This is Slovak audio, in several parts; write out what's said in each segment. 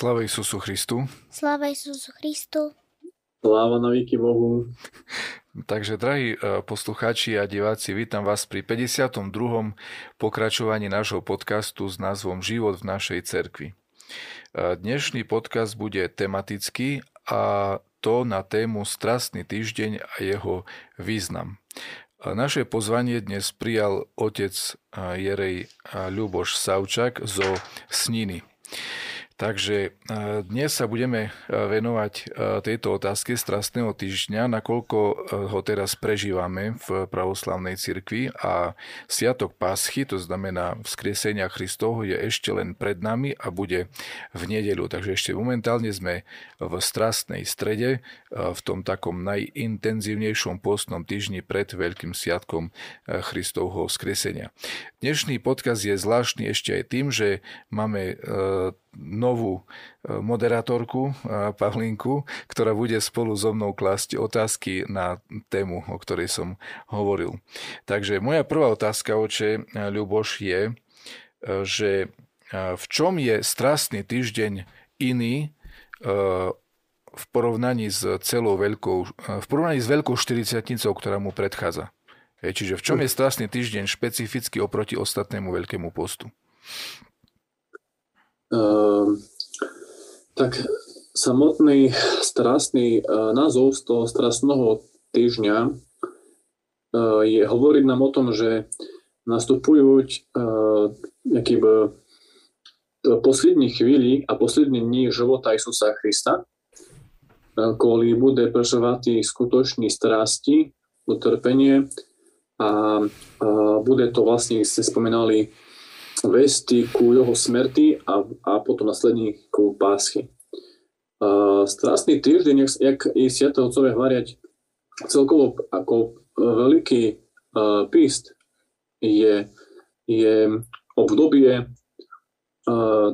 Sláva Isusu Christu. Sláva Isusu Christu. Sláva na výky Bohu. Takže, drahí e, poslucháči a diváci, vítam vás pri 52. pokračovaní nášho podcastu s názvom Život v našej cerkvi. E, dnešný podcast bude tematický a to na tému Strastný týždeň a jeho význam. E, naše pozvanie dnes prijal otec Jerej Ľuboš Savčak zo Sniny. Takže e, dnes sa budeme e, venovať e, tejto otázke strastného týždňa, nakoľko ho teraz prežívame v pravoslavnej cirkvi a Sviatok Paschy, to znamená vzkriesenia Kristovho, je ešte len pred nami a bude v nedeľu. Takže ešte momentálne sme v strastnej strede, v tom takom najintenzívnejšom postnom týždni pred Veľkým Sviatkom Kristovho vzkriesenia. Dnešný podcast je zvláštny ešte aj tým, že máme novú e, moderátorku e, Pavlinku, ktorá bude spolu so mnou klásť otázky na tému, o ktorej som hovoril. Takže moja prvá otázka, oče Ľuboš, je, e, že v čom je strastný týždeň iný v porovnaní s celou veľkou, v porovnaní s veľkou 40 ktorá mu predchádza. Čiže v čom je strastný týždeň špecificky oproti ostatnému veľkému postu? Ehm, tak samotný strastný uh, názov z toho strastného týždňa uh, je hovoriť nám o tom, že nastupujú uh, nejaký poslední chvíli a poslední dní života Isusa Krista, kvôli bude prežívať skutočný strasti, utrpenie a bude to vlastne, ste spomínali, vesti ku jeho smrti a, a potom následne ku páschy. Uh, strastný týždeň, jak je Sviatého Otcové hvariať, celkovo ako veľký uh, píst je, je obdobie uh,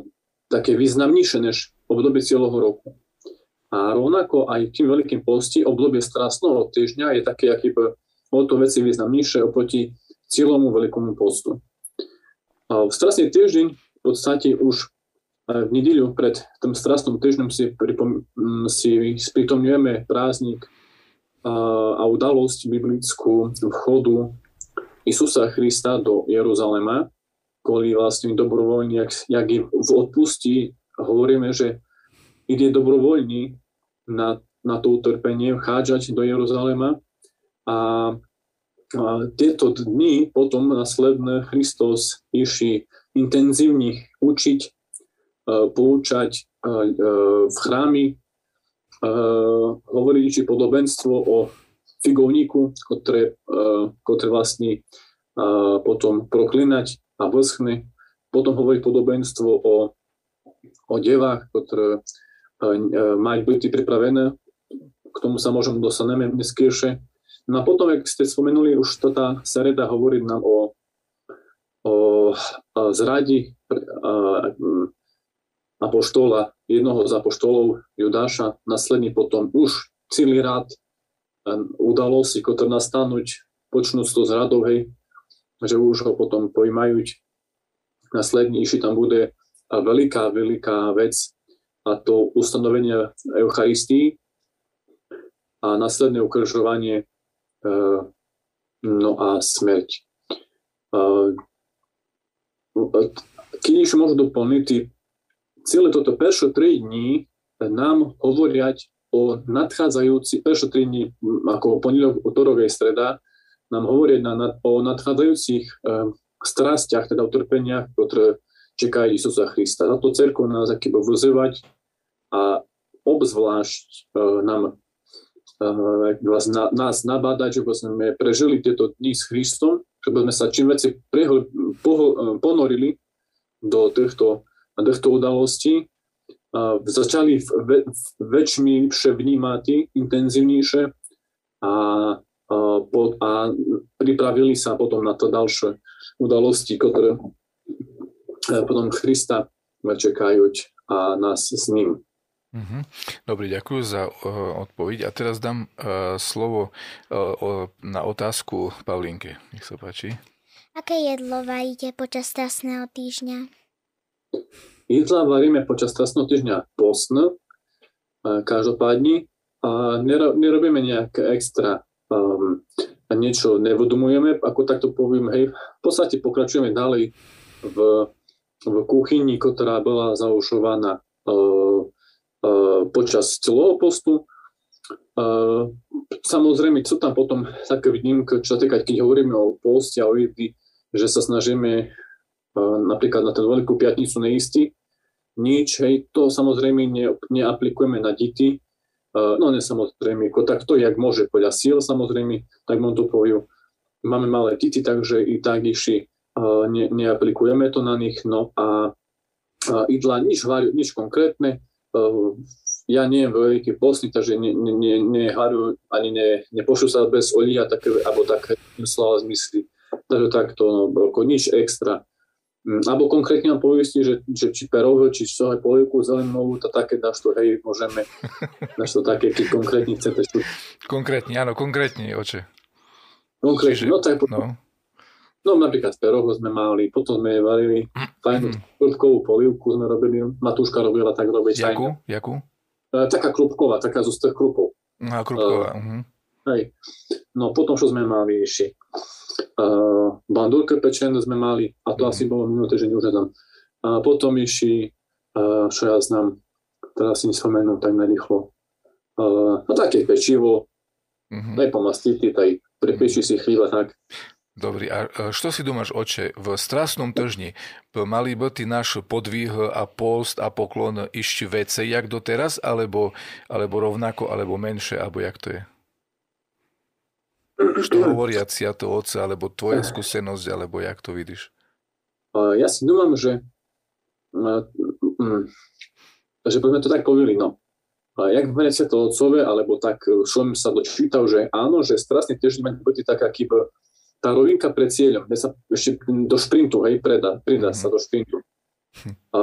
také významnejšie než obdobie celého roku. A rovnako aj tým veľkým posti obdobie strastného týždňa je také aký o to veci významnejšie oproti celému veľkému postu. V strastný týždeň v podstate už v nedeľu pred tým strastným týždňom si, pripom- si spritomňujeme prázdnik a udalosť biblickú vchodu Isusa Krista do Jeruzalema, kvôli vlastne dobrovoľne, jak, jak v odpustí hovoríme, že ide dobrovoľne na, na to utrpenie vchádzať do Jeruzalema a a tieto dni potom nasledné Hristos išli intenzívne učiť, e, poučať e, e, v chrámi, hovoriť podobenstvo o figovníku, ktoré, ktoré vlastne potom proklinať a vlskne. Potom hovoriť podobenstvo o, o devách, ktoré majú byť pripravené. K tomu sa môžeme dostaneme neskôršie No a potom, jak ste spomenuli, už to tá sereda hovorí nám o, o, o zradi apoštola, jednoho z apoštolov Judáša, následne potom už celý rád udalostí, ktoré nastanúť, počnúť to zradou, hej, že už ho potom pojmajú. Následne išli tam bude veľká, veľká vec a to ustanovenie Eucharistii a následné ukržovanie no a smrť. E, keď ešte môžu doplniť, celé toto prvé tri dní nám hovoriať o nadchádzajúci, prvé tri dní, ako pondelok, útorok aj streda, nám hovoriť na, o nadchádzajúcich e, strastiach, teda utrpeniach, ktoré čekajú Isusa Krista. Na to cerko nás akýby vyzývať a obzvlášť e, nám vás, na, nás nabádať, že sme prežili tieto dni s Kristom, že sme sa čím veci prehl, poho, ponorili do týchto, týchto udalostí, a začali ve, väčšmi vnímať, intenzívnejšie a, a, po, a pripravili sa potom na to ďalšie udalosti, ktoré e, potom Krista čekajú a nás s ním. Mm-hmm. Dobre, ďakujem za uh, odpoveď. A teraz dám uh, slovo uh, na otázku Paulinke. Nech sa páči. Aké jedlo varíte počas trasného týždňa? Jedla varíme počas trasného týždňa postn, každopádne. A nerobíme nejaké extra um, a niečo nevodomujeme, ako takto poviem, hej, v podstate pokračujeme ďalej v, v kuchyni, ktorá bola zaušovaná uh, počas celého postu. Samozrejme, sú tam potom také výnimky, čo týka, keď hovoríme o poste a o jedli, že sa snažíme napríklad na tú veľkú piatnicu neistí nič, hej, to samozrejme ne, neaplikujeme na deti, no ne samozrejme, ako tak to, jak môže podľa síl samozrejme, tak mám to poviem. Máme malé deti, takže i tak iši ne, neaplikujeme to na nich, no a, a idla nič, nič konkrétne, ja nie jem veľký postný, takže ne, ne, ne, neharu, ani ne, nepošlu sa bez olí a také, alebo také slova zmysly. Takže takto, no, ako nič extra. Mm, alebo konkrétne vám poviesti, že, že či perové, či čo aj polievku zelenovú, to také dáš to, hej, môžeme, dáš to také, keď konkrétne chcete. Konkrétne, áno, konkrétne, oče. Konkrétne, Čiže, no tak no. No napríklad peroho sme mali, potom sme varili fajnú mm. polievku sme robili, Matúška robila tak robiť. Jakú? Jakú? E, taká krupková, taká zo z krupov. Aha, krupková. Uh, uh-huh. Hej. No potom, čo sme mali ešte? Uh, bandurke pečené sme mali, a to uh-huh. asi bolo minúte, že neužadám. A potom ešte, uh, čo ja znam, teraz si nespomenú tak narýchlo. Uh, no také pečivo, uh-huh. daj pomastiti, taj prepieči si chvíľa tak. Dobrý, a e, čo si domáš oče, v strastnom tržni mali by ty náš podvih a post a poklon išť vece, jak doteraz, alebo, alebo rovnako, alebo menšie, alebo jak to je? Što hovoria to oce, alebo tvoja eh. skúsenosť, alebo jak to vidíš? E, ja si dúfam, že e, že by sme to tak povili, no. Jak v mene to otcové, alebo tak som sa dočítal, že áno, že strastný týždeň mať bude tak, aký by tá rovinka pred cieľom, kde sa ešte do šprintu, hej, predá, pridá mm-hmm. sa do šprintu. A,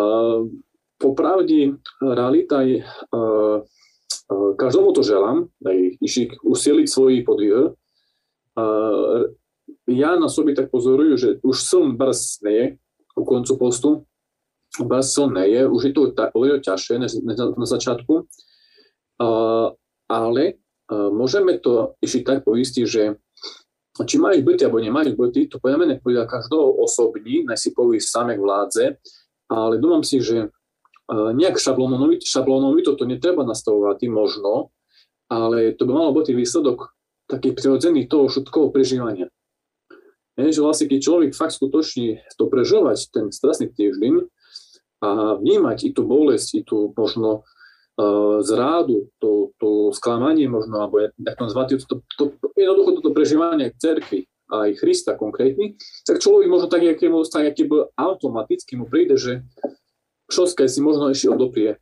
popravdi, realita je, a, a, každomu to želám, aj išik usieliť svoj podvih. A, ja na sobi tak pozoruju, že už som brz neje ku koncu postu, brz som neje, už je to oveľa ťažšie na, na, na začiatku, a, ale a, môžeme to ešte tak poistiť, že či majú byty alebo nemajú byty, to pojmene podľa každého osobní, naj si povie samé vládze, ale dúmam si, že nejak šablónovito, šablónovito to netreba nastavovať možno, ale to by malo byť výsledok taký prirodzený toho všetkoho prežívania. Je, že vlastne keď človek fakt skutočne to prežívať, ten stresný týždeň a vnímať i tú bolesť, i tú možno zrádu, to, to sklamanie možno, alebo jak to nazvať, to, to, jednoducho toto prežívanie cerkvy aj Krista konkrétny, tak človek možno tak, aký, tak, aký bol automaticky mu príde, že všetko si možno ešte odoprie.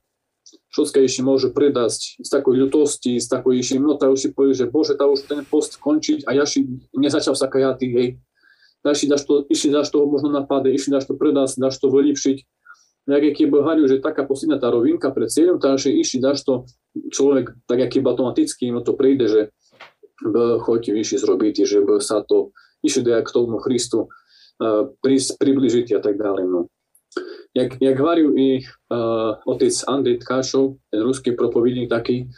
všetko ešte môže predať z takoj ľutosti, z takoj ešte no, už si povie, že bože, tá už ten post končiť a ja si nezačal sa kajati, hej. Daš dáš to, išli dáš toho možno napade, išli dáš to predať, dáš to vylepšiť. Jak je keby hovoril, že taká posledná tá rovinka pred cieľom, takže išli dáš to človek tak, aký automaticky no to príde, že b, choďte vyššie zrobiť, že b, sa to išli k tomu Christu uh, približiť a tak ďalej. No. Jak, jak hovoril i uh, otec Andrej Tkášov, ten ruský propovedník taký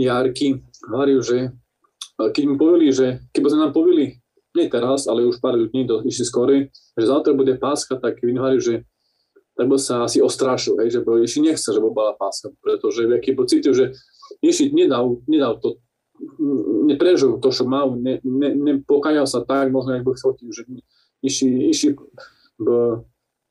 jarký, hovoril, že uh, keď mu povedali, že keby sme nám povedali, nie teraz, ale už pár dní do, ešte skorej, že zajtra bude páska, tak hovoril, že tak sa asi ostrašil, hej, že ešte nechce, že bola páska, pretože aký bol že ešte nedal, nedal to, neprežil to, čo mal, ne, ne, nepokajal sa tak, možno, ako chcel, že ešte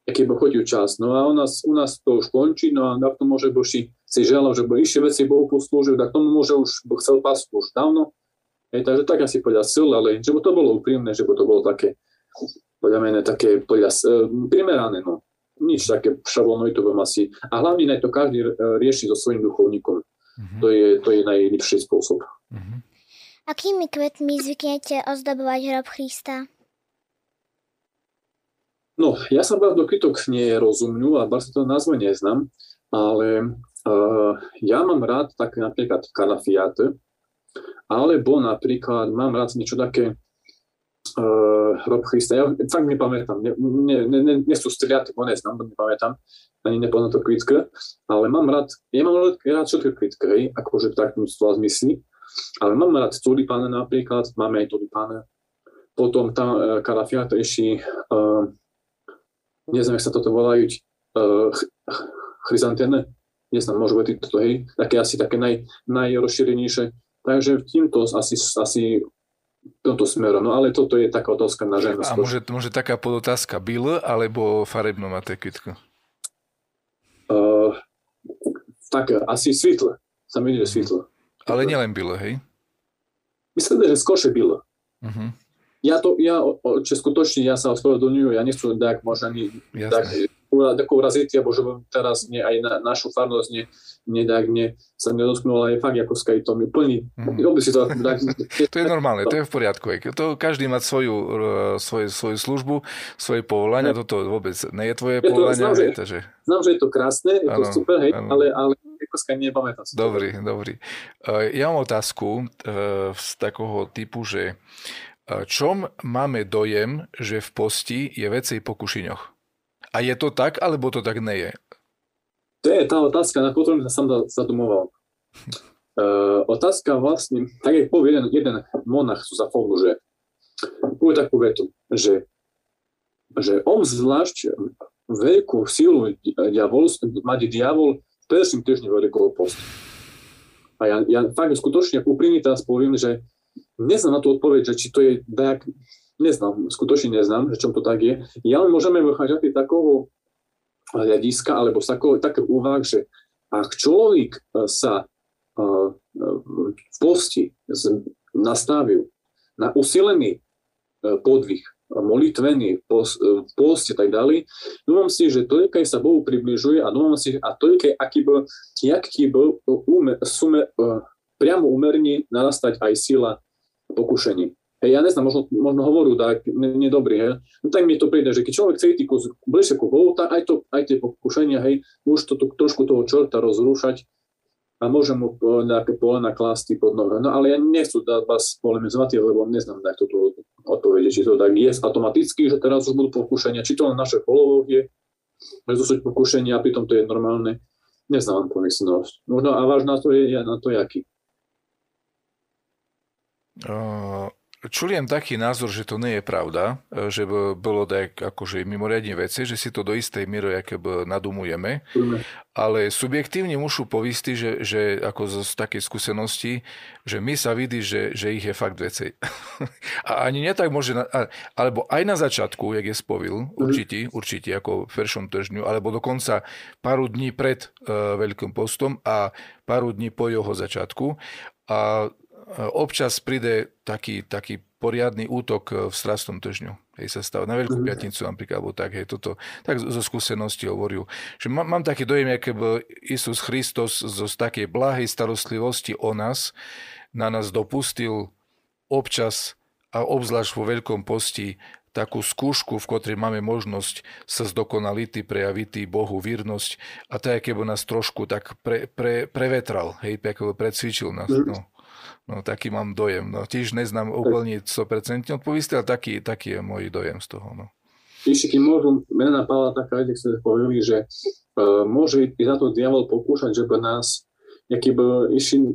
aký by chodil čas. No a u nás, u nás to už končí, no a tak to môže Boži si želal, že by ešte veci Bohu poslúžil, tak tomu môže už by chcel pásku už dávno. Hej, takže tak asi podľa sil, ale že by to bolo úprimné, že by to bolo také, podľa mňa také podľa, e, primerané, no. Nič také to bym asi. A hlavne naj to každý e, rieši so svojím duchovníkom. Mm-hmm. To, je, to je najlepší spôsob. Mm-hmm. Akými kvetmi zvyknete ozdobovať hrob Krista? No, ja sa do kytok nerozumňu a bar sa to nazve neznám, ale uh, ja mám rád tak napríklad kalafiate, alebo napríklad mám rád niečo také uh, Rob Christa. Ja fakt nepamätám, ne, ne, ne, ne, sú streliaty, bo neznám, bo nepamätám, ani nepoznám to kvitke, ale mám rád, ja mám rád, rád všetko kvitke, akože v takom slova zmysli, ale mám rád tulipáne napríklad, máme aj tulipáne, potom tá uh, kalafiate ešte uh, neviem, jak sa toto volajú, uh, chryzantene, neznám, môže byť toto, hej, také asi také naj, najrozšírenejšie. Takže týmto asi, asi tomto smerom. No ale toto je taká otázka na ženu. A môže, môže taká podotázka, bil alebo farebno máte kvitku? Uh, tak asi svitle. Sa mi že svitle. Ale nielen bile, hej? Myslím, že skoše bile. Uh-huh ja to, ja, či skutočne ja sa ospravedlňujem, ja nechcem tak možno ani tak, takú uraziť, alebo že teraz nie, aj na, našu farnosť nie, tak, nie, sa nedotknul, ale fakt ako skaj to mi plní. Mm. Si to, tak, to je normálne, to je v poriadku. To, každý má svoju, svoju, svoju službu, svoje povolanie, ne. toto vôbec nie je tvoje ja povolanie. Znám, že, znám, že je to krásne, je ano, to super, hej, ano. ale, ale nepamätám si. Dobrý, dobrý. Uh, ja mám otázku uh, z takého typu, že čom máme dojem, že v posti je vecej po kušiňoch? A je to tak, alebo to tak nie je? To je tá otázka, na ktorú som sa zadumoval. Uh, otázka vlastne, tak je povie jeden, jeden monach sa zafolnu, že povie takú vetu, že, že on zvlášť veľkú sílu diavol, mať diavol v prvým týždni veľkého postu. A ja, ja fakt skutočne úprimne teraz poviem, že neznám na tú odpoveď, že či to je tak, neznám, skutočne neznám, že čom to tak je. Ja môžeme vychádzať takého hľadiska alebo z takého, takého úvah, že ak človek e, sa uh, v posti nastavil na usilený podvih, molitvený, post, a tak ďalej, dúfam si, že toľko sa Bohu približuje a dúfam si, a toľko, aký bol, aký bol ume, sume, priamo umerne narastať aj sila pokušení. Hej, ja neznám, možno, možno hovorú tak nedobrý, hej. No tak mi to príde, že keď človek chce ísť bližšie ku Bohu, tak aj, to, aj tie pokušenia, hej, už to, to, trošku toho čorta rozrúšať a môžem mu nejaké polena klásty pod nohe. No ale ja nechcem dať vás polemizovať, lebo neznám tak toto odpovede, či to tak je automaticky, že teraz už budú pokušenia, či to len naše je, že to sú pokušenia a pritom to je normálne. Neznám pomyslnosť. Možno a váš názor je na to jaký. Čuliem taký názor, že to nie je pravda, e, že by bolo tak akože mimoriadne veci, že si to do istej miery nadumujeme, ale subjektívne mušu povistiť, že, že ako z takej skúsenosti, že my sa vidí, že, že ich je fakt veci. A ani netak môže, alebo aj na začiatku, jak je spovil, mhm. určite, určite ako v peršom tržňu, alebo dokonca pár dní pred uh, Veľkým postom a pár dní po jeho začiatku. A občas príde taký, taký poriadny útok v strastnom tržňu. Hej, sa stáva na Veľkú mhm. piatnicu napríklad, alebo tak, hej, toto, tak zo skúsenosti hovorím. Že mám, mám taký dojem, aké bol Isus Christos zo z takej blahej starostlivosti o nás, na nás dopustil občas a obzvlášť vo Veľkom posti takú skúšku, v ktorej máme možnosť sa zdokonaliť, prejaviť Bohu vírnosť a tak, keby nás trošku tak pre, pre, prevetral, hej, ako precvičil nás. Mhm. No. No taký mám dojem. No, tiež neznám úplne 100% odpoviste, ale taký, taký je môj dojem z toho. No. Ešte keď môžu, mena Pavla taká, kde ste povedali, že uh, môže i za to diabol pokúšať, že by nás nejaký by išli,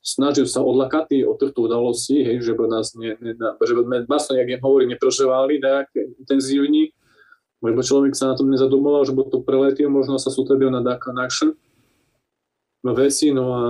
snažil sa odlakať od týchto udalostí, hej, že by nás ne, ne, že by sme vlastne, jak ja hovorím, neprežívali tak intenzívne, lebo človek sa na tom nezadomoval, že by to preletil, možno sa sútrebil na také veci, no a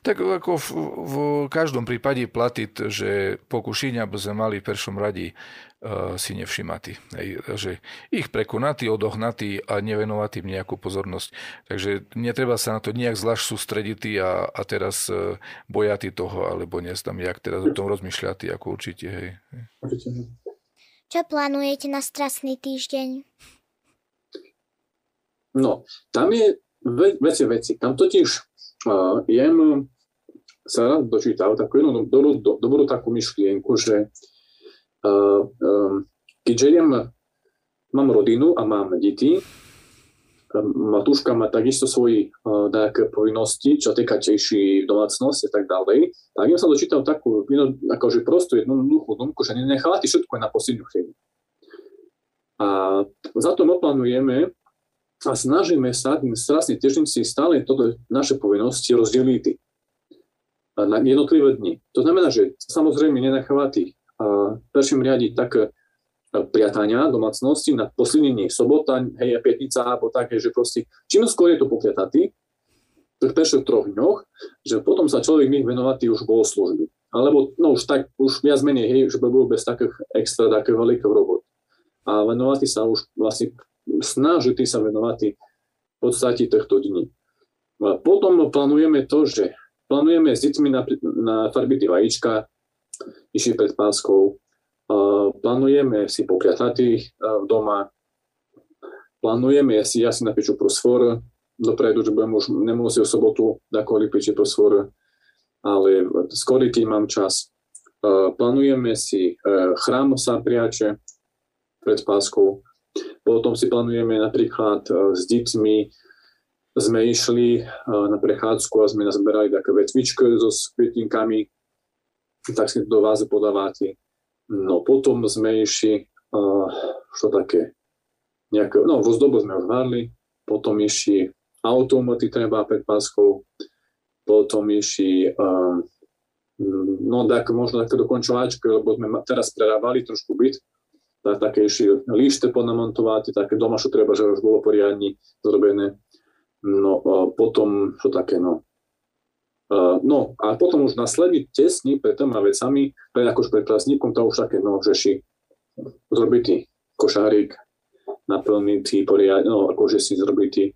tak ako v, v každom prípade platí, že pokušenia by sme mali v prvom radi uh, si nevšimati. Hej, že ich prekonatí, odohnatí a nevenovať im nejakú pozornosť. Takže netreba sa na to nejak zvlášť sústrediť a, a teraz uh, bojati toho, alebo tam, jak teraz o tom rozmýšľať, ako určite. Hej. Čo plánujete na strasný týždeň? No, tam je veci, veci. Tam totiž jem sa raz dočítal takú jednu dobrú, do, dobrú takú myšlienku, že uh, um, keďže jem, mám rodinu a mám deti, Matúška má takisto svoje uh, nejaké povinnosti, čo týka tejší domácnosti a tak ďalej. Tak ja som dočítal takú akože prostú jednoduchú domku, že nenechávate všetko na poslednú chvíľu. A za to plánujeme a snažíme sa tým strastný týždeň si stále toto naše povinnosti rozdeliť na jednotlivé dni. To znamená, že samozrejme nenachávať v prvým riadi tak priatania domácnosti na posledný sobota, hej, pietnica, alebo také, že proste čím skôr je to popriatatý, v prvých troch dňoch, že potom sa človek nech venovať už bolo služby. Alebo, no už tak, už viac menej, hej, že by bolo bez takých extra, také veľkých robot. A venovať sa už vlastne snaží sa venovať v podstate týchto dní. A potom plánujeme to, že plánujeme s deťmi na, na farbity vajíčka, išli pred páskou, plánujeme si popriatať doma, plánujeme si, ja si napíšu prosfor, dopredu, že budem už nemusieť v sobotu dakoli píči prosfor, ale skôr, keď mám čas. Plánujeme si e, chrám sa priače pred páskou, potom si plánujeme napríklad e, s deťmi, sme išli e, na prechádzku a sme nazberali také vetvičky so kvietinkami, tak si do vázy podávate. No potom sme išli, uh, čo také, nejaké, no vozdobu sme varli, potom išli automaty treba pred páskou, potom išli no tak možno také dokončovačky, lebo sme teraz prerábali trošku byt, také ešte líšte ponamontovať, také doma, čo treba, že už bolo poriadne zrobené. No potom, čo také, no. No a potom už nasledný tesný pred tými vecami, pred akož pred plasníkom, to už také, no, že si zrobitý košárik, naplnitý poriadne, no akože si zrobitý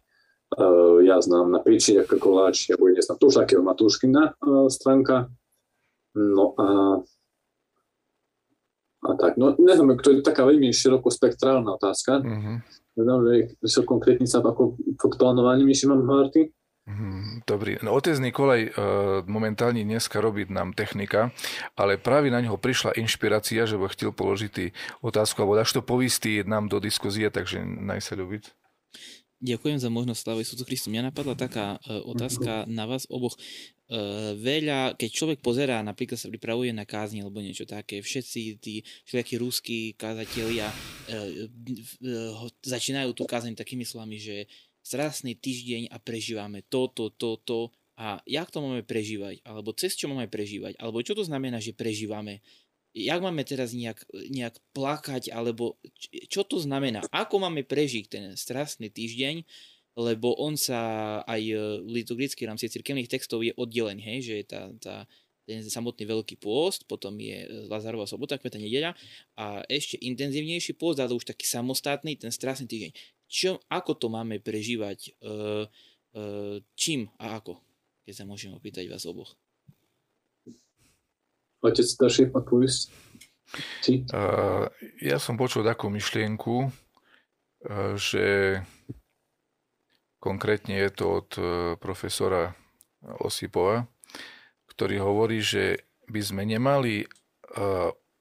uh, ja znám na piči, ako koláč, ja znám, to už takého Matúškina uh, stránka. No a a tak. No neviem, to je taká veľmi širokospektrálna otázka. Mm-hmm. Neviem, že konkrétne sa ako pod plánovaním mám hvarty. Mm, dobrý. No, otec Nikolaj uh, momentálne dneska robí nám technika, ale práve na neho prišla inšpirácia, že by chcel položiť otázku, alebo dáš to povistý nám do diskuzie, takže naj sa ľubiť. Ďakujem za možnosť slavy Sudcu Christu. Mňa napadla taká uh, otázka na vás oboch. Uh, veľa, keď človek pozerá, napríklad sa pripravuje na kázni alebo niečo také, všetci tí všetky ruskí kázatelia uh, uh, začínajú tú kázeň takými slovami, že strasný týždeň a prežívame toto, toto, to, a jak to máme prežívať, alebo cez čo máme prežívať, alebo čo to znamená, že prežívame jak máme teraz nejak, nejak plakať, alebo čo to znamená, ako máme prežiť ten strastný týždeň, lebo on sa aj e, liturgicky v rámci cirkevných textov je oddelený, hej, že je tá, tá, ten samotný veľký pôst, potom je e, Lazarová sobota, kveta nedeľa a ešte intenzívnejší pôst, ale už taký samostatný, ten strastný týždeň. Čo, ako to máme prežívať, e, čím a ako? Keď sa môžem opýtať vás oboch. Otec starší, odpovíš? Uh, ja som počul takú myšlienku, že konkrétne je to od profesora Osipova, ktorý hovorí, že by sme nemali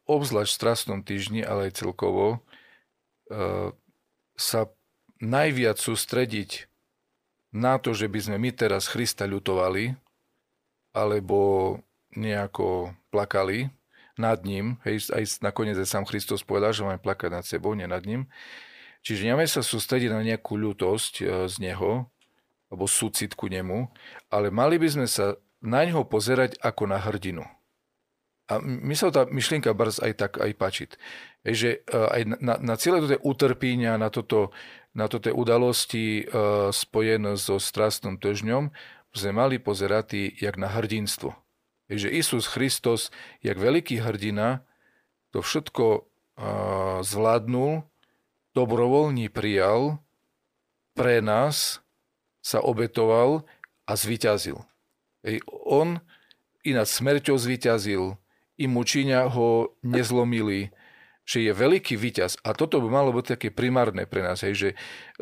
obzvlášť v strastnom týždni, ale aj celkovo, sa najviac sústrediť na to, že by sme my teraz Krista ľutovali, alebo nejako plakali, nad ním, hej, aj nakoniec aj sám Kristus povedal, že máme plakať nad sebou, nie nad ním. Čiže nemáme sa sústrediť na nejakú ľutosť e, z neho, alebo súcit ku nemu, ale mali by sme sa na neho pozerať ako na hrdinu. A mi sa tá myšlienka brz aj tak aj pačiť. Že e, aj na, na celé toto utrpíňa, na, toto, na toto udalosti uh, spojené so strastným tržňom, sme mali pozerať jak na hrdinstvo. Takže Isus Christos, jak veľký hrdina, to všetko zvládnul, dobrovoľne prijal, pre nás sa obetoval a zvyťazil. Ej, on i nad smrťou zvyťazil, i mučíňa ho nezlomili, že je veľký víťaz. A toto by malo byť také primárne pre nás, hej, že e,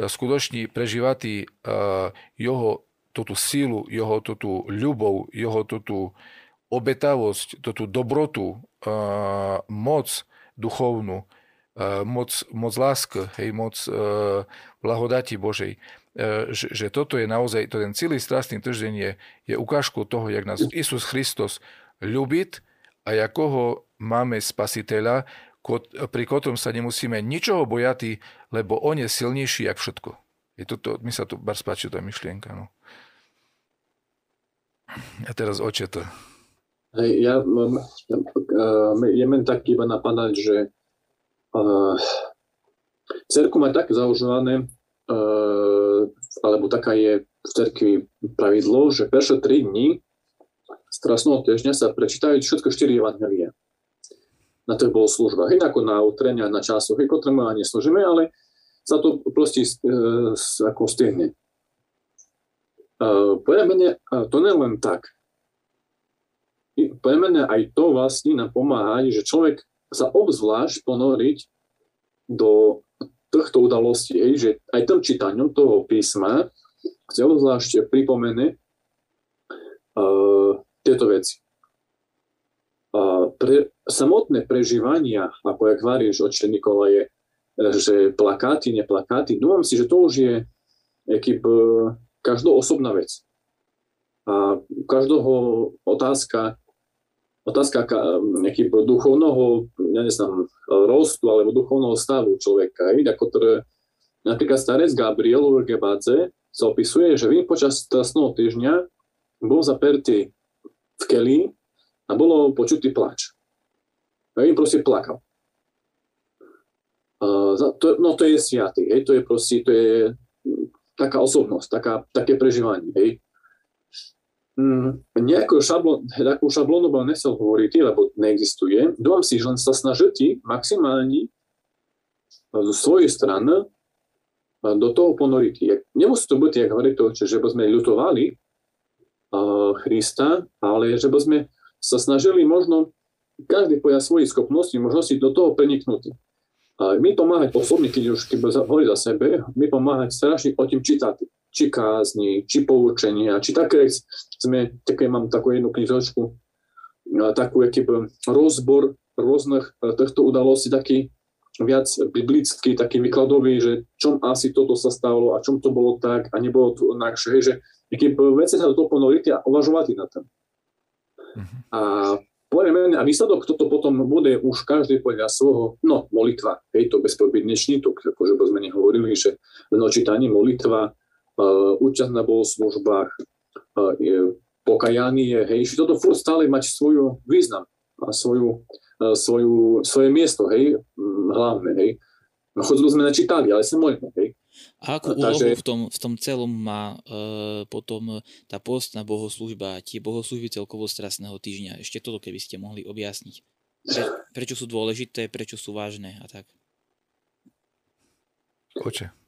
skutočne prežívať uh, jeho túto sílu, jeho túto ľubov, jeho túto obetavosť, tú dobrotu, moc duchovnú, moc, moc lásk, hej, moc blahodati Božej, že, že toto je naozaj, to ten celý strastný týždeň je, je ukážkou toho, jak nás Isus Christos ľubit a ako ho máme spasiteľa, pri ktorom sa nemusíme ničoho bojati, lebo on je silnejší jak všetko. Je toto, mi sa tu bar spáči tá myšlienka. No. A teraz oče to. Hej, ja, je men tak iba napadať, že uh, cerku má tak zaužívané, uh, alebo taká je v cerkvi pravidlo, že prvé tri dni strasného týždňa sa prečítajú všetko štyri evangelie. Na to bolo služba. Hej, ako na utrenia, na časoch, hej, ktoré my neslúžime, ale sa to proste uh, ako stihne. Uh, mene, uh, to nie len tak pre mňa aj to vlastne nám pomáha, že človek sa obzvlášť ponoriť do týchto udalostí, že aj tým čítaním toho písma chce obzvlášť pripomene uh, tieto veci. Uh, pre, samotné prežívania, ako jak varíš, oče Nikolaje, že plakáty, neplakáty, dúfam si, že to už je jakýb, každou osobná vec. A každého otázka, otázka nejaký duchovného, ja neznám, rostu alebo duchovného stavu človeka. Ako ktoré, napríklad starec Gabriel Urgebadze sa opisuje, že vím počas trestného týždňa bol zapertý v keli a bolo počutý plač. A vím proste plakal. Uh, to, no to je sviatý, hej, to je proste, to je taká osobnosť, taká, také prežívanie, hej mm, nejakú, šablon, takú šablónu by nesel hovoriť, lebo neexistuje. Dúfam si, že len sa snažíte maximálne zo svojej strany do toho ponoriť. Nemusí to byť, jak hovorí to, že by sme ľutovali uh, Krista, ale že by sme sa snažili možno každý podľa svojich schopností, možnosti do toho preniknutý. A my pomáhať osobne, keď už keď hovorí za sebe, my pomáhať strašne o tým čítať či kázni, či poučenia, či také, sme, také mám takú jednu knižočku, takú akýby rozbor rôznych e, týchto udalostí, taký viac biblický, taký vykladový, že čom asi toto sa stalo a čom to bolo tak a nebolo to inakšie, že nejaké veci sa do toho ponoriť a uvažovať na tom. Mm-hmm. A povieme, a výsledok toto potom bude už každý podľa svojho, no molitva, hej, to bezpodmienečný, to akože by sme nehovorili, že nočítanie molitva, účasť na bohoslužbách, uh, pokajanie, hej, že toto furt stále mať svoju význam a svoju, uh, svoju, svoje miesto, hej, hlavné, hej. No, chodili sme načítali, ale sa modlíme, hej. A akú úlohu v tom, v tom celom má e, potom tá postná bohoslužba a tie bohoslužby celkovo strasného týždňa? Ešte toto, keby ste mohli objasniť. Pre, prečo sú dôležité, prečo sú vážne a tak. Oče.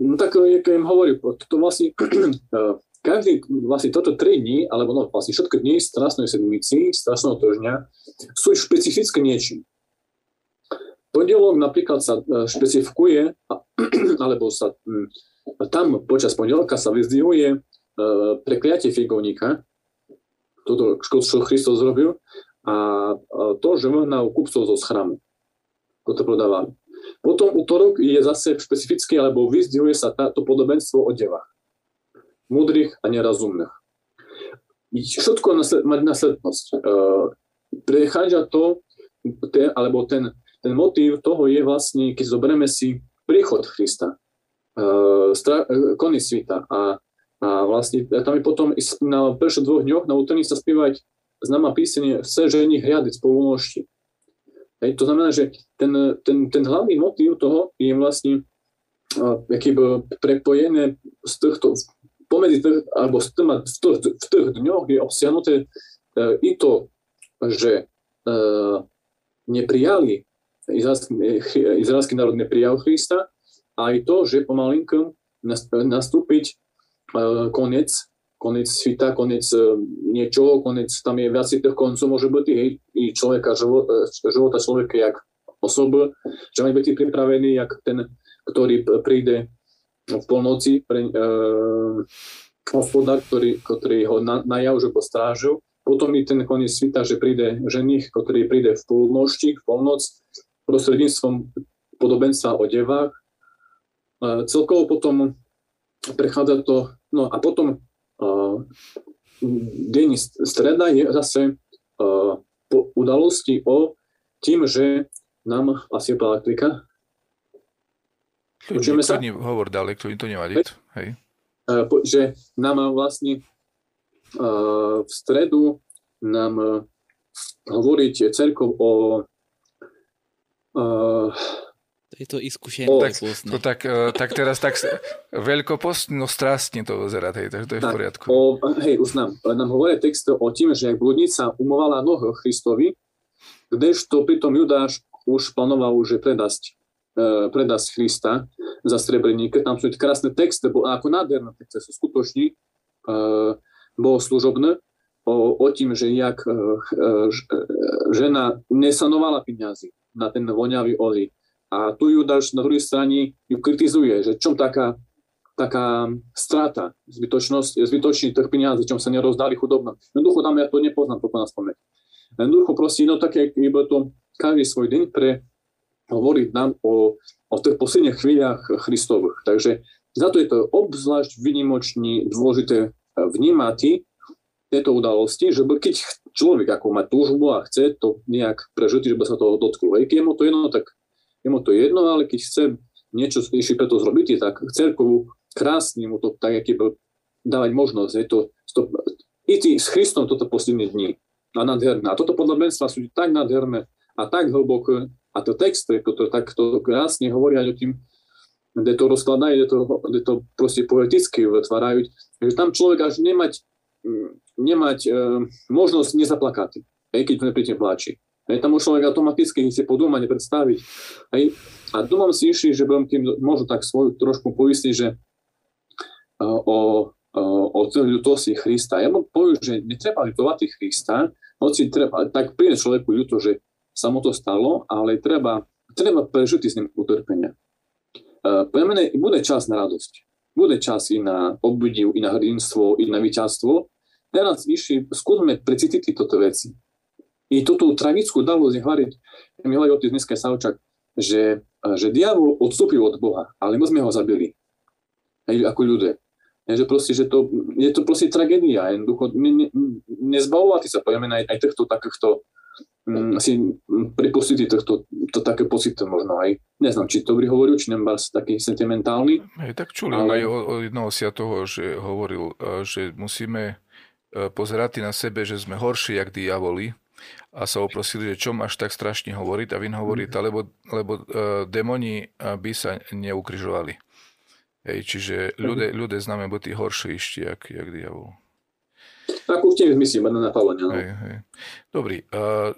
No tak, jak im hovorím, to vlastne uh, každý, vlastne toto tri dní, alebo no, vlastne všetky dni strasnej sedmici, strasného týždňa sú špecifické niečím. Pondelok napríklad sa e, špecifikuje, alebo sa tam počas pondelka sa vyzdvihuje prekliatie figovníka, toto, čo Kristus zrobil, a to, že na kupcov zo schramu. Toto prodávali. Potom útorok je zase špecifický, alebo vyzdvihuje sa to podobenstvo o devách múdrych a nerazumných. Všetko má následnosť. E, prechádza to, ten, alebo ten, ten motív toho je vlastne, keď zoberieme si príchod Krista, e, stra, e, koniec sveta a, a vlastne tam je potom na prvých dvoch dňoch na útorní sa spievať známa písenie Chce žení hriadec polnošti. Hej, to znamená, že ten, ten, ten hlavný motív toho je vlastne prepojené z týchto pomedzi tých, alebo v, tým, v, tých, v tých dňoch je obsiahnuté e, i to, že e, neprijali, izraelský, izraelský národ neprijal Krista, a aj to, že pomalinko nastúpiť e, koniec, koniec svita, koniec e, niečoho, koniec, tam je viac tých koncov, môže byť hej, i človeka, života, e, života človeka, jak osoba, že má byť pripravený, jak ten, ktorý príde v polnoci pre, e, hospodár, ktorý, ktorý ho na, najal, že postrážil. Potom je ten koniec svita, že príde ženich, ktorý príde v polnošti, v polnoc, prostredníctvom podobenstva o devách. E, celkovo potom prechádza to, no a potom deň streda je zase e, po udalosti o tým, že nám asi klika, Počujeme sa? hovor ďalej, kľudne to nevadí. Hej. Uh, že nám vlastne uh, v stredu nám hovoriť cerkov o uh, to je to iskušenie o, tak, to tak, uh, tak teraz tak veľkopostno strastne to vyzerá, hej, takže to je tak, v poriadku. O, hej, už nám, nám hovoria text o tým, že ak bludnica umovala noho Christovi, kdežto pritom Judáš už plánoval, že predasť E, predasť Krista za srebreníka. Tam sú krásne texty, bo, ako nádherné texty sú skutoční, uh, bohoslužobné, o, o tým, že jak žena nesanovala peniazy na ten voňavý olej. A tu Judáš na druhej strane ju kritizuje, že čom taká, taká strata, zbytočnosť, zbytočný tých peniazí, čom sa nerozdali chudobno. Jednoducho tam ja to nepoznám, to na spomeň. Jednoducho proste, no také, iba to každý svoj deň pre hovoriť nám o, o tých posledných chvíľach Christových. Takže za to je to obzvlášť vynimočne dôležité vnímať tieto udalosti, že keď človek ako má túžbu a chce to nejak prežiť, že by sa toho dotklo. Keď mu to jedno, tak je mu to jedno, ale keď chce niečo ešte preto zrobiť, tak cerkovu krásne mu to tak, aký dávať možnosť. Je to, to ísť s Christom toto posledné dni. A nádherné. A toto podobenstva sú tak nádherné a tak hlboké, a to texty, ktoré takto krásne hovoria o tým, kde to rozkladajú, kde to, kde to proste poeticky vytvárajú, že tam človek až nemať, mm, nemať e, možnosť nezaplakať, hej, keď to nepríte pláči. Hej, tam už človek automaticky si podúmať, predstaviť. Hej. A domám si išli, že budem tým možno tak svoju trošku poistiť, že e, o, o, o ľutosti Krista. Ja poviem, že netreba ľutovať Krista, hoci treba, tak príde človeku ľuto, že sa mu to stalo, ale treba, treba prežiť s ním utrpenia. Uh, mene bude čas na radosť. Bude čas i na obdiv, i na hrdinstvo, i na víťazstvo. Teraz vyšší, skúsme precítiť toto veci. I túto tragickú udalosť hovoriť, mi hovorí otec dneska Savčak, že, že diabol odstúpil od Boha, ale my sme ho zabili. Aj ako ľudia. Je, že proste, že to, je to proste tragédia. Jednoducho, ne, ne, nezbavovať sa, povieme, aj, aj týchto takýchto mm, si pripustiť to, to také pocity možno aj. Neznám, či to hovoril, či nemám taký sentimentálny. Hej, tak čuli ale... aj o, o jednoho sia toho, že hovoril, že musíme pozerať na sebe, že sme horší jak diaboli a sa oprosili, že čo máš tak strašne hovoriť a vin hovorí, mm. lebo, lebo uh, demoni by sa neukrižovali. Hej, čiže ľudia, ľudia známe byť horšie ešte, jak, jak diabol. Ako v myslím, na napálenie. No. Hej, hej. Dobrý. Uh,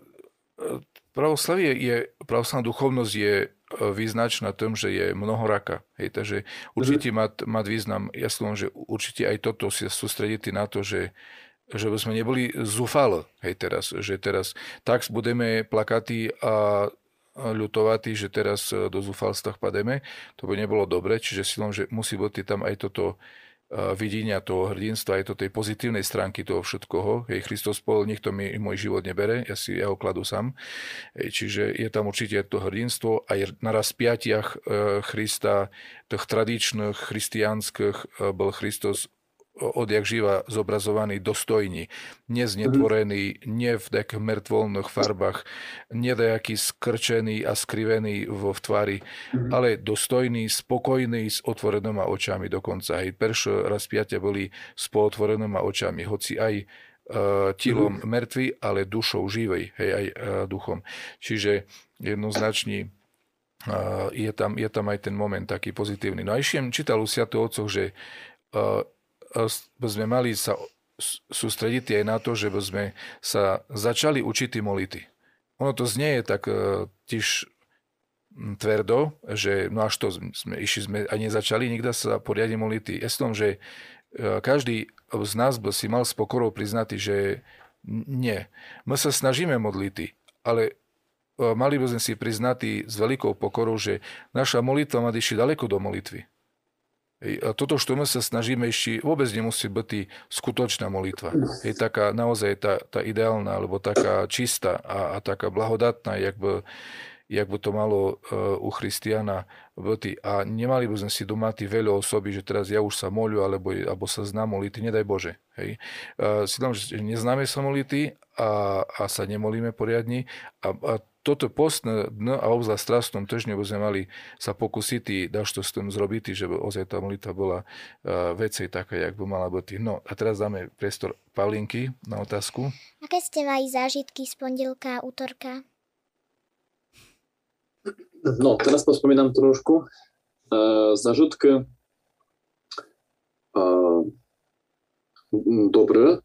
pravoslavie je pravoslavná duchovnosť je e, význačná tom, že je mnohoraka. Hej, takže určite má, má význam, ja som, že určite aj toto si sústrediť na to, že že by sme neboli zúfalo, hej teraz, že teraz tak budeme plakatí a ľutovatí, že teraz do zúfalstva pademe, to by nebolo dobre, čiže silom, že musí byť tam aj toto videnia toho hrdinstva, aj to tej pozitívnej stránky toho všetkoho. Hej, Kristus povedal, nikto mi môj život nebere, ja si ja ho kladu sám. Hej, čiže je tam určite to hrdinstvo aj na rozpiatiach e, Krista, tých tradičných christianských e, bol Kristus odjak živa zobrazovaný dostojný, neznetvorený, nie v takých mŕtvolných farbách, nedajaký skrčený a skrivený vo v tvári, mm-hmm. ale dostojný, spokojný, s otvorenými očami dokonca. Hej, peršo rozpiatia boli s pootvorenými očami, hoci aj uh, tilom mm-hmm. mŕtvy, ale dušou živej, hej, aj uh, duchom. Čiže jednoznačne uh, je, tam, je tam aj ten moment taký pozitívny. No a ešte čítal u Sviatov že uh, by sme mali sa sústrediť aj na to, že sme sa začali učiť molity. Ono to znie tak e, tiež tvrdo, že no až to sme išli, sme a nezačali nikda sa poriadne molity. Ja som, že e, každý z nás by si mal s pokorou priznať, že nie. My sa snažíme modlity, ale e, mali by sme si priznať s veľkou pokorou, že naša molitva má ešte ďaleko do molitvy. Toto, čo my sa snažíme ešte, vôbec nemusí byť skutočná molitva. Je taká naozaj tá, tá ideálna, alebo taká čistá a, a taká blahodatná, jak by, jak by to malo uh, u Christiana byť. A nemali by sme si doma tí veľa osoby, že teraz ja už sa moľu, alebo, alebo sa znám molity, nedaj Bože. Hej. Uh, si tam, že neznáme sa molity a, a sa nemolíme poriadne a, a toto postné dno a obzvlášť strastnom týždňu by sme mali sa pokúsiť dať to s tým zrobiť, že by ozaj tá molitva bola uh, vecej taká, jak by mala byť. No a teraz dáme priestor Pavlinky na otázku. Aké ste mali zážitky z pondelka a útorka? No, teraz pospomínam trošku. Uh, zážitky uh, dobré,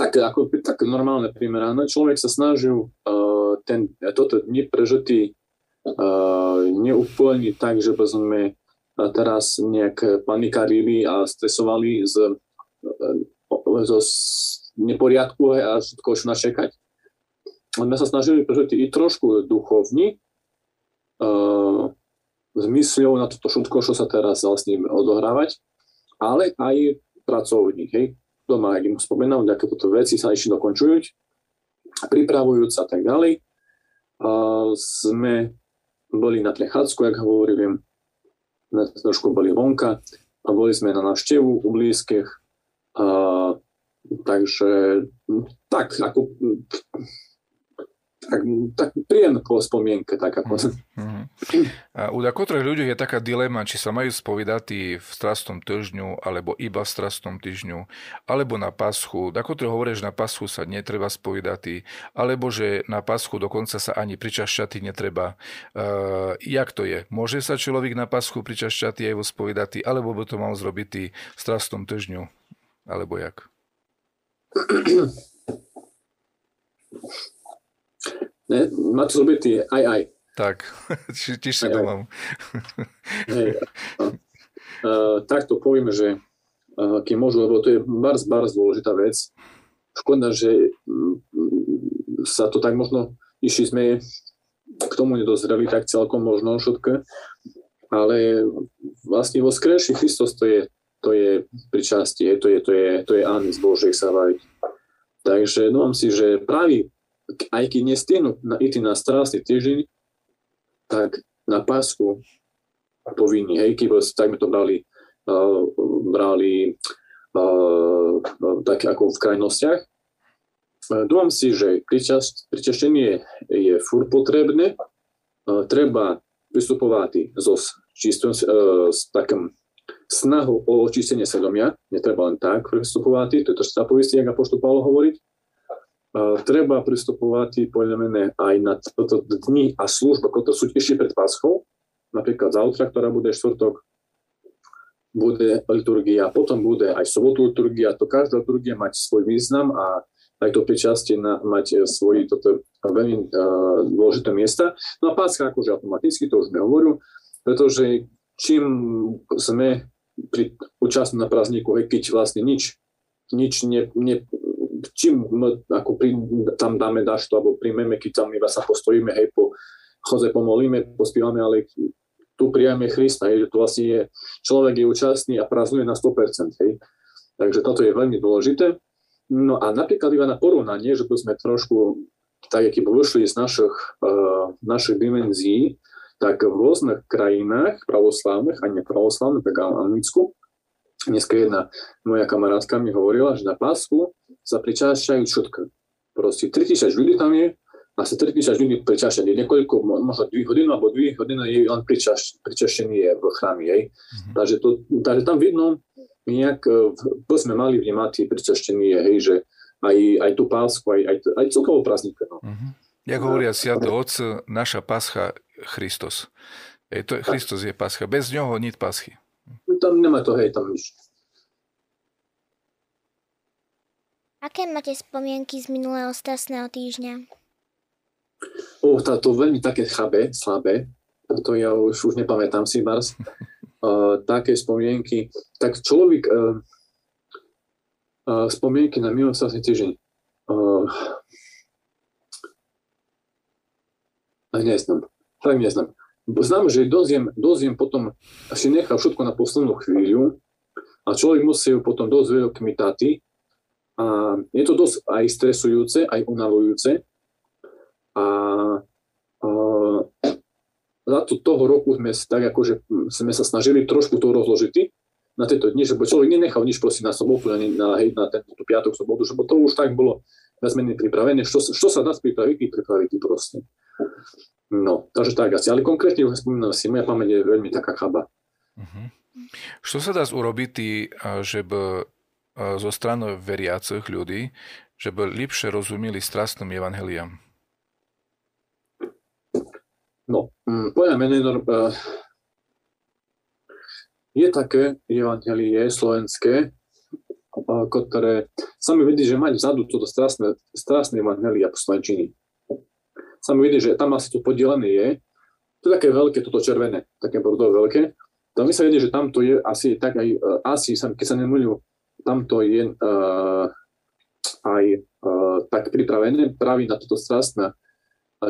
tak, ako, tak normálne primerané. Človek sa snažil uh, ten, toto dni prežitý uh, neúplne tak, že by sme teraz nejak panikarili a stresovali z, uh, z neporiadku a všetko už načekať. My sa snažili prežiť i trošku duchovní, uh, s mysľou na toto všetko, čo sa teraz vlastne odohrávať, ale aj pracovní. Hej doma, ak im spomínam, nejaké toto veci sa ešte dokončujú, pripravujúc a tak ďalej. A sme boli na Tlechácku, jak hovorím, trošku boli vonka a boli sme na návštevu u blízkych. A, takže tak, ako tak, tak príjemná spomienka. Tak ako... Mm-hmm. A u niektorých ľudí je taká dilema, či sa majú spovedať v strastom týždňu, alebo iba v strastom týždňu, alebo na paschu. Niektorí hovoria, že na paschu sa netreba spovedať, alebo že na paschu dokonca sa ani pričašťati netreba. Uh, jak to je? Môže sa človek na paschu pričašťati aj vo spovedať, alebo by to mal zrobiť v strastom týždňu? Alebo jak? Ne? Má to zrobiť aj aj. Tak, tiež si to mám. Hej, uh, takto povieme, že uh, keď môžu, lebo to je bars, bars dôležitá vec. Škoda, že um, sa to tak možno, išli sme k tomu nedozreli tak celkom možno všetko, ale vlastne vo skreši Kristus to je, to je pričastie, to je, to je, to je Anis Božej sa vajiť. Takže no si, že práve aj keď nestihnú na, ísť na strásny týždeň, tak na pásku povinní, hej, keď tak sme to brali, uh, brali uh, tak ako v krajnostiach. Dúfam si, že pričaštenie je fur potrebné, uh, treba vystupovať so čistom, uh, s takým snahu o očistenie svedomia, netreba len tak vystupovať, to je to, čo sa povistí, ako Apoštol Pavlo hovoriť, treba pristupovať podľa mňa aj na toto dni a služba, ktoré sú ešte pred Paschou, napríklad zautra, ktorá bude štvrtok, bude liturgia, potom bude aj sobotu liturgia, to každá liturgia mať svoj význam a aj to pričastie na, mať svoji toto veľmi uh, dôležité miesta. No a Páscha akože automaticky, to už nehovorím, pretože čím sme pri účastní na prázdniku, keď vlastne nič, nič ne, ne, čím ako pri, tam dáme dažto, alebo príjmeme, keď tam iba sa postojíme, hej, po chodze pomolíme, pospívame, ale tu prijame Krista, hej, že tu vlastne je, človek je účastný a prázdnuje na 100%, hej. Takže toto je veľmi dôležité. No a napríklad iba na porovnanie, že sme trošku tak, aký vyšli z našich, uh, našich dimenzií, tak v rôznych krajinách pravoslávnych a nepravoslávnych, tak Anglicku, dneska jedna moja kamarátka mi hovorila, že na pásku sa pričášajú všetko. Proste 3000 ľudí tam je, a sa 3000 ľudí pričašení. Niekoľko, možno 2 hodiny alebo 2 hodiny je len pričaš, pričašený je v chrámi. Hej. Mm-hmm. Takže, to, takže tam vidno, nejak, to sme mali vnímať pričaštenie, hej, že aj, aj tú pásku, aj, aj, aj celkovo prázdnik. No. Mm-hmm. Jak hovoria Sviaté Otce, naša pascha Christos. Hej, to, Christos je pascha. Bez ňoho nič paschy. Tam nemá to, hej, tam nič. Aké máte spomienky z minulého strasného týždňa? O, tá, to veľmi také chabé, slabé. To ja už, už nepamätám si, Mars. Uh, také spomienky. Tak človek... Uh, uh, spomienky na minulý strasný týždeň. Uh, neznám. Tak neznám. Znám, že doziem, doziem potom, si nechal všetko na poslednú chvíľu a človek musí potom dosť veľa kmitáty a je to dosť aj stresujúce, aj unavujúce a, a za to, toho roku sme tak akože sme sa snažili trošku to rozložiť na tieto dni, že človek nenechal nič proste na sobotu, ani na, hej, na tento piatok, sobotu, že to už tak bolo viac menej pripravené. Čo, čo sa dá pripraviť, pripraviť proste. No, takže tak asi. Ale konkrétne spomínam si, moja pamäť je veľmi taká chaba. Uh-huh. Čo sa dá urobiť, že by zo strany veriacich ľudí, že by lepšie rozumeli strastným evanheliám? No, mm, podľa mňa je také evangelie slovenské, ktoré sami vidí, že mať vzadu toto strastné, strastné evangelia po slovenčiny sa mi vidí, že tam asi to podielené je. To je také veľké, toto červené, také bordové veľké. Tam mi sa vidí, že tam to je asi tak aj, uh, asi, keď sa nemýlim, tam to je uh, aj uh, tak pripravené práve na toto strastné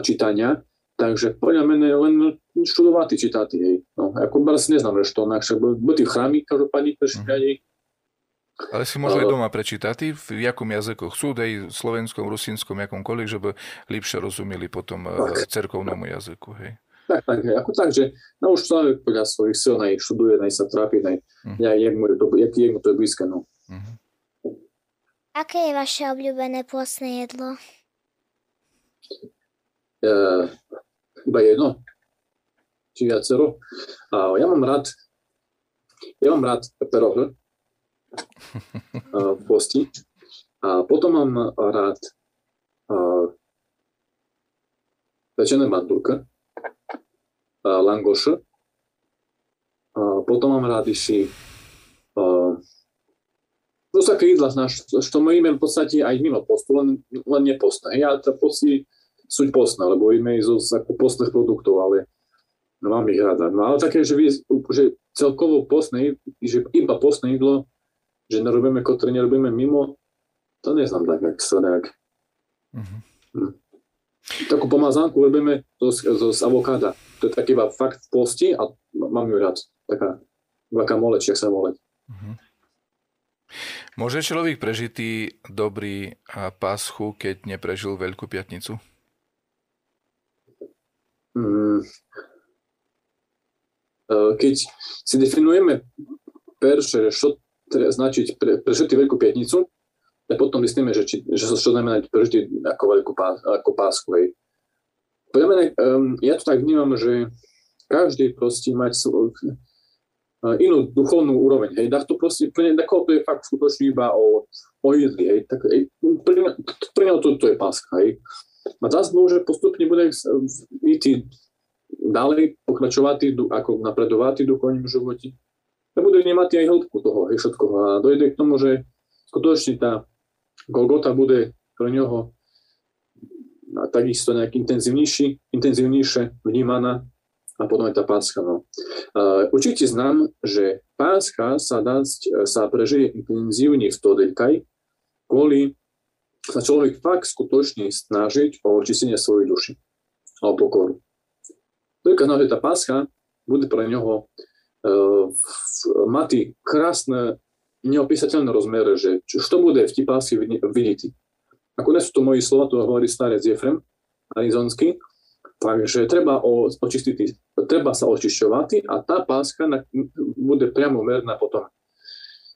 čítania. Takže podľa mňa len študovať čítať. Hej. No, ako si neznám, že to nakšak, bo tí chrámy každopádne prešľadí, ale si môžu aj doma prečítať, v jakom jazyku chcú, aj slovenskom, rusínskom, jakomkoľvek, že by lepšie rozumeli potom tak. cerkovnému jazyku. Hej. Tak, tak, hej. ako tak, že no už človek podľa svojich sil nej študuje, nej sa trápi, nej, uh-huh. jak, mu je to, jak, jak mu to je blízke. No. Uh-huh. Aké je vaše obľúbené pôstne jedlo? Uh, iba jedno? Či viacero? Uh, ja mám rád ja mám rád perohl, postiť. A potom mám rád pečené mandulka, langoše. Potom mám rád si to sú také jedla, što my jíme v podstate aj mimo postu, len, len nepostné. Ja to posti sú postné, lebo jíme zo ako postných produktov, ale no, mám ich rada. No ale také, že, že celkovo postné, že iba postné jedlo že nerobíme, ktoré nerobíme mimo, to neznám tak, jak sa nejak. Hm. Takú pomazánku robíme zo, zo, z avokáda. To je taký iba fakt v posti a mám ju rád. Taká guacamole, či sa volať. Uh-huh. Môže človek prežitý dobrý paschu, keď neprežil Veľkú piatnicu? Mm. Keď si definujeme perše, čo značiť pre, pre všetky Veľkú pietnicu a potom myslíme, že, či, že sa čo znamená prežiť ako veľkú pás, ako pásku. Hej. Podľa mňa, um, ja to tak vnímam, že každý proste mať svoj, uh, inú duchovnú úroveň. Hej. Tak to proste, pre to je fakt skutočne iba o, o jedli. Hej. Tak, hej, pre, mňa, pre to, to je páska. Hej. A zase môže postupne bude ísť ďalej, pokračovať, ako napredovať v živote a bude vnímať aj hĺbku toho, hej, všetko. A dojde k tomu, že skutočne tá Golgota bude pre ňoho takisto nejak intenzívnejší, intenzívnejšie vnímaná a potom je tá páska. No. určite znam, že páska sa, dá, sa prežije intenzívne v Todeľkaj, kvôli sa človek fakt skutočne snažiť o očistenie svojej duši a o pokoru. To je že tá páska bude pre neho uh, mať krásne, neopísateľné rozmery, že čo, čo bude v pásky vidieť. Ako nie sú to moji slova, to hovorí starec Jefrem Arizonsky, takže treba o, očistiť, treba sa očišťovať a tá páska na, bude priamo merná potom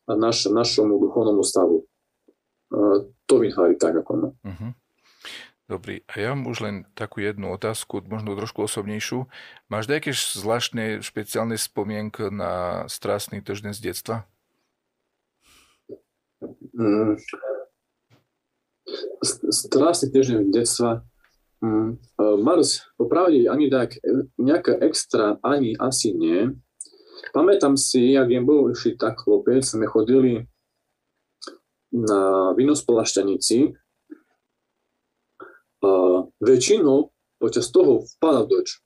naš, našomu duchovnému stavu. Uh, to vytvári tak ako no. Uh-huh. Dobrý. A ja mám už len takú jednu otázku, možno trošku osobnejšiu. Máš nejaké zvláštne, špeciálne spomienky na strastný týždeň z detstva? Mm. Strastný týždeň detstva. Mm. Mars, popravde ani tak nejaká extra, ani asi nie. Pamätám si, jak viem, bol ešte tak chlopec, sme chodili na Vinospolašťanici, a väčšinou počas toho vpada doč.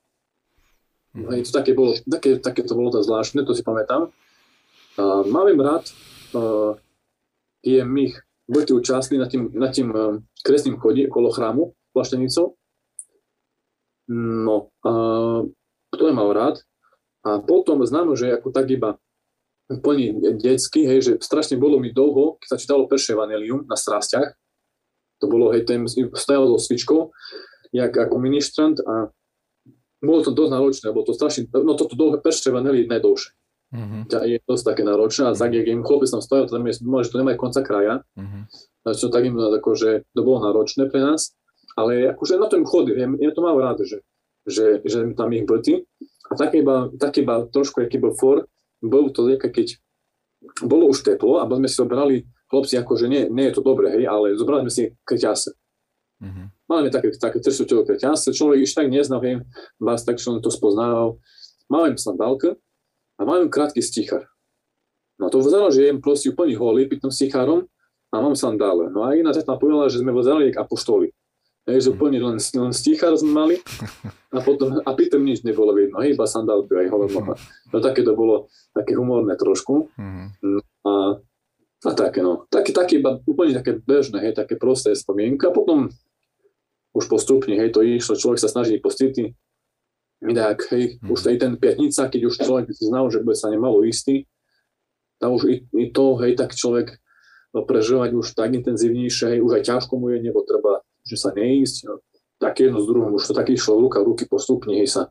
Mm. Hej, to také, bolo, také, také to bolo to zvláštne, to si pamätám. A mám rád uh, tie mých budete účastní na tým, na tým kresným chodí okolo chrámu Plaštenicou. No, uh, to je mal rád. A potom znám, že ako tak iba úplne detsky, hej, že strašne bolo mi dlho, keď sa čítalo prvé evanelium na strastiach, to bolo, hej, ten stajal so svičkou, jak ako ministrant a bolo to dosť náročné, bolo to strašne, no toto dlhé peršče vanili najdlhšie. Mm-hmm. Je dosť také náročné a tak, jak im chlopec tam stojal, tam je, že to nemá konca kraja, mm-hmm. takže to tak im akože, to bolo náročné pre nás, ale akože na tom chodí, ja, ja to mám rád, že, že, že tam ich brty a tak iba, tak iba trošku, aký bol for, bol to keď bolo už teplo a sme si zobrali chlapci, akože nie, nie je to dobré, hej, ale zobrali sme si kreťase. Mm-hmm. Máme také, také trsuteľové kreťase, človek ešte tak neznal, hej, vás tak som to spoznával. Máme sandálka a máme krátky stichar. No to vyzeralo, že jem proste úplne holý, pitným stichárom a mám sandále. No a iná teta povedala, že sme vyzerali jak apoštoli. Hej, že úplne len, len stichár sme mali a potom, a pritom nič nebolo vidno, hej, iba sandálky aj holé. No také to bolo také humorné trošku. Mm-hmm. A a také no. Také, také iba úplne také bežné, hej, také prosté spomienky. A potom už postupne, hej, to išlo, človek sa snaží postiť. Tak, hej, hmm. už aj ten piatnica, keď už človek znal, že bude sa nemalo istý, tak už i, i to, hej, tak človek no, prežívať už tak intenzívnejšie, hej, už aj ťažko mu je, nebo treba, že sa neísť. No, tak jedno z druhom, už to tak išlo ruka v ruky postupne, hej, sa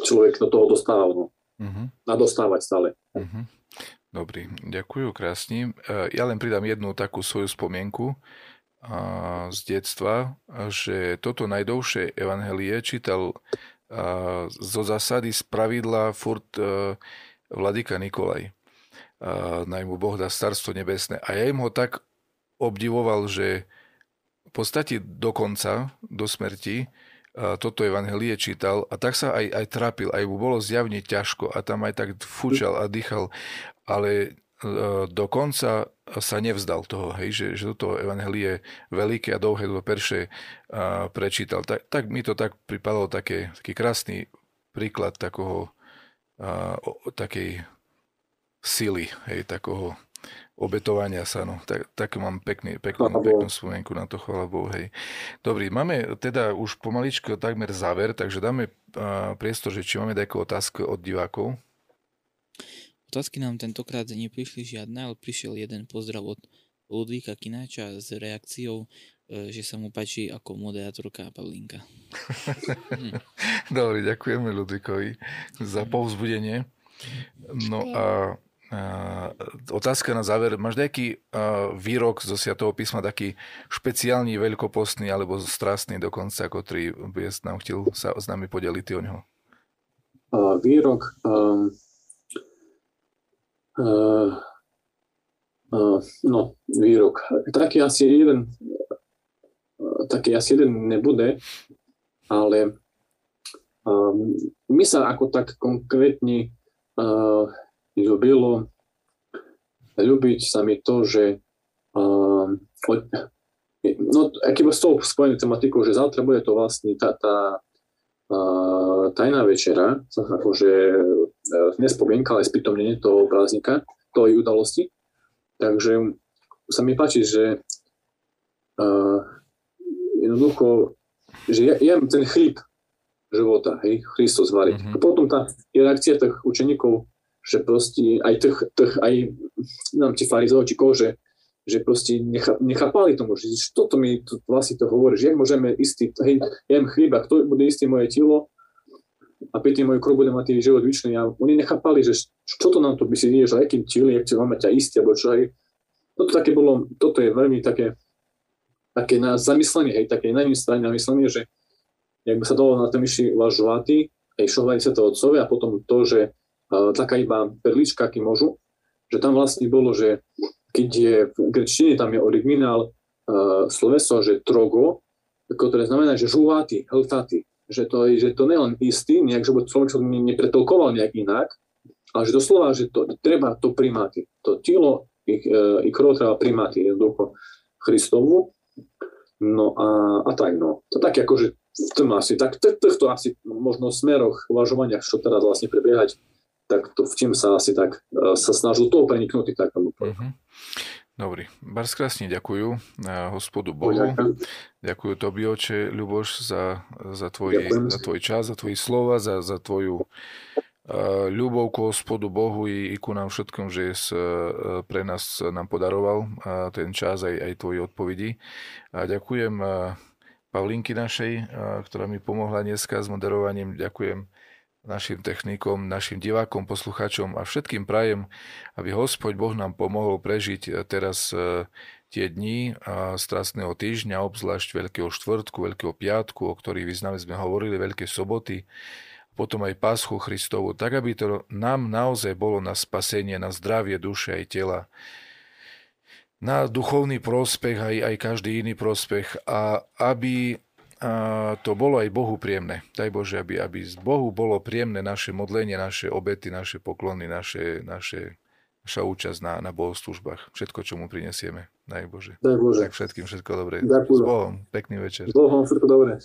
človek do toho dostával, no. Uh-huh. A dostávať stále. Uh-huh. Dobrý, ďakujem krásne. E, ja len pridám jednu takú svoju spomienku z detstva, že toto najdovšie evangelie čítal zo zásady z pravidla furt e, Vladika Nikolaj. Najmu Boh dá starstvo nebesné. A ja im ho tak obdivoval, že v podstate do konca, do smrti, toto evangelie čítal a tak sa aj, aj trápil, aj mu bolo zjavne ťažko a tam aj tak fúčal a dýchal ale e, dokonca sa nevzdal toho, hej, že, že toto evangelie veľké a dlhé do perše a, prečítal. Tak, tak mi to tak pripadalo také, taký krásny príklad takoho, a, o, takej sily, hej, takoho obetovania sa. No. Tak, tak mám pekný, peknú, peknú spomienku na to, chvala Bohu. Hej. Dobrý, máme teda už pomaličko takmer záver, takže dáme uh, priestor, že či máme nejakú otázku od divákov. Otázky nám tentokrát neprišli žiadne, ale prišiel jeden pozdrav od Ludvíka Kináča s reakciou, e, že sa mu páči ako moderátorka Pavlinka. hm. Dobre, ďakujeme Ludvíkovi za povzbudenie. No a, a otázka na záver. Máš nejaký a, výrok zo Sviatého písma, taký špeciálny, veľkopostný alebo strastný dokonca, ako ktorý by nám chcel sa s nami podeliť o neho? Uh, výrok... Um Uh, uh, no, výrok. Taký asi jeden, uh, taký asi jeden nebude, ale mi sa ako tak konkrétne ľúbilo ľúbiť sa mi to, že uh, no, akýba s tou spojenou tematikou, že zajtra bude to vlastne tá, tá tajná večera, akože nespomienka, ale spýtomnenie toho prázdnika, tej udalosti. Takže sa mi páči, že uh, jednoducho, že ja jem ten chlieb života, hej, Kristus variť. Mm-hmm. A potom tá reakcia tých učeníkov, že proste aj tých, tých aj nám ti farizov, či kože, že proste necha, nechápali tomu, že čo to mi tu vlastne to hovorí, že jak môžeme istý, hej, jem chlieba, kto bude istý moje telo a pýtať moju krv bude mať život vyčný. A oni nechápali, že čo to nám to by si nie, že akým tili, jak máme ťa istý, alebo čo aj. Toto také bolo, toto je veľmi také, také na zamyslenie, hej, také na strane namyslenie, že jak by sa dalo na tom išli uvažovať, aj šovali sa to otcovia a potom to, že uh, taká iba perlička, aký môžu, že tam vlastne bolo, že keď je v grečtine, tam je originál uh, sloveso, že trogo, ktoré znamená, že žuváty, hltáty, že to, že to len istý, nejak, že človek nepretolkoval nejak inak, ale že doslova, že to, treba to primáty. To telo, ich, uh, ich krv treba primáty, jednoducho Christovu. No a, a tak, no. To tak akože v tom asi, tak týchto asi možno smeroch uvažovania, čo teraz vlastne prebiehať, tak to v čím sa asi tak uh, sa snažil toho preniknúť tak mm-hmm. Dobrý. Bars krásne ďakujú hospodu Bohu. Ďakujem. Ďakujú Tobi, oče Ľuboš, za, za, tvoj, za tvoj čas, za tvoji slova, za, za tvoju uh, ľubov ku hospodu Bohu i, i ku nám všetkom, že s, uh, pre nás nám podaroval uh, ten čas aj, aj tvoji odpovedi. A ďakujem uh, Pavlinky našej, ktorá mi pomohla dneska s moderovaním. Ďakujem našim technikom, našim divákom, poslucháčom a všetkým prajem, aby Hospod Boh nám pomohol prežiť teraz e, tie dni strastného týždňa, obzvlášť Veľkého štvrtku, Veľkého piatku, o ktorých význame sme hovorili, Veľké soboty, potom aj Páschu Christovu, tak aby to nám naozaj bolo na spasenie, na zdravie duše aj tela na duchovný prospech, aj, aj každý iný prospech a aby to bolo aj Bohu príjemné. Daj Bože, aby, aby z Bohu bolo príjemné naše modlenie, naše obety, naše poklony, naše, naše, naša účasť na, na bohoslužbách. Všetko, čo mu prinesieme. Daj Bože. Daj Bože. Tak všetkým všetko dobré. Ďakujem. S Bohom. Pekný večer. S Bohom všetko dobré.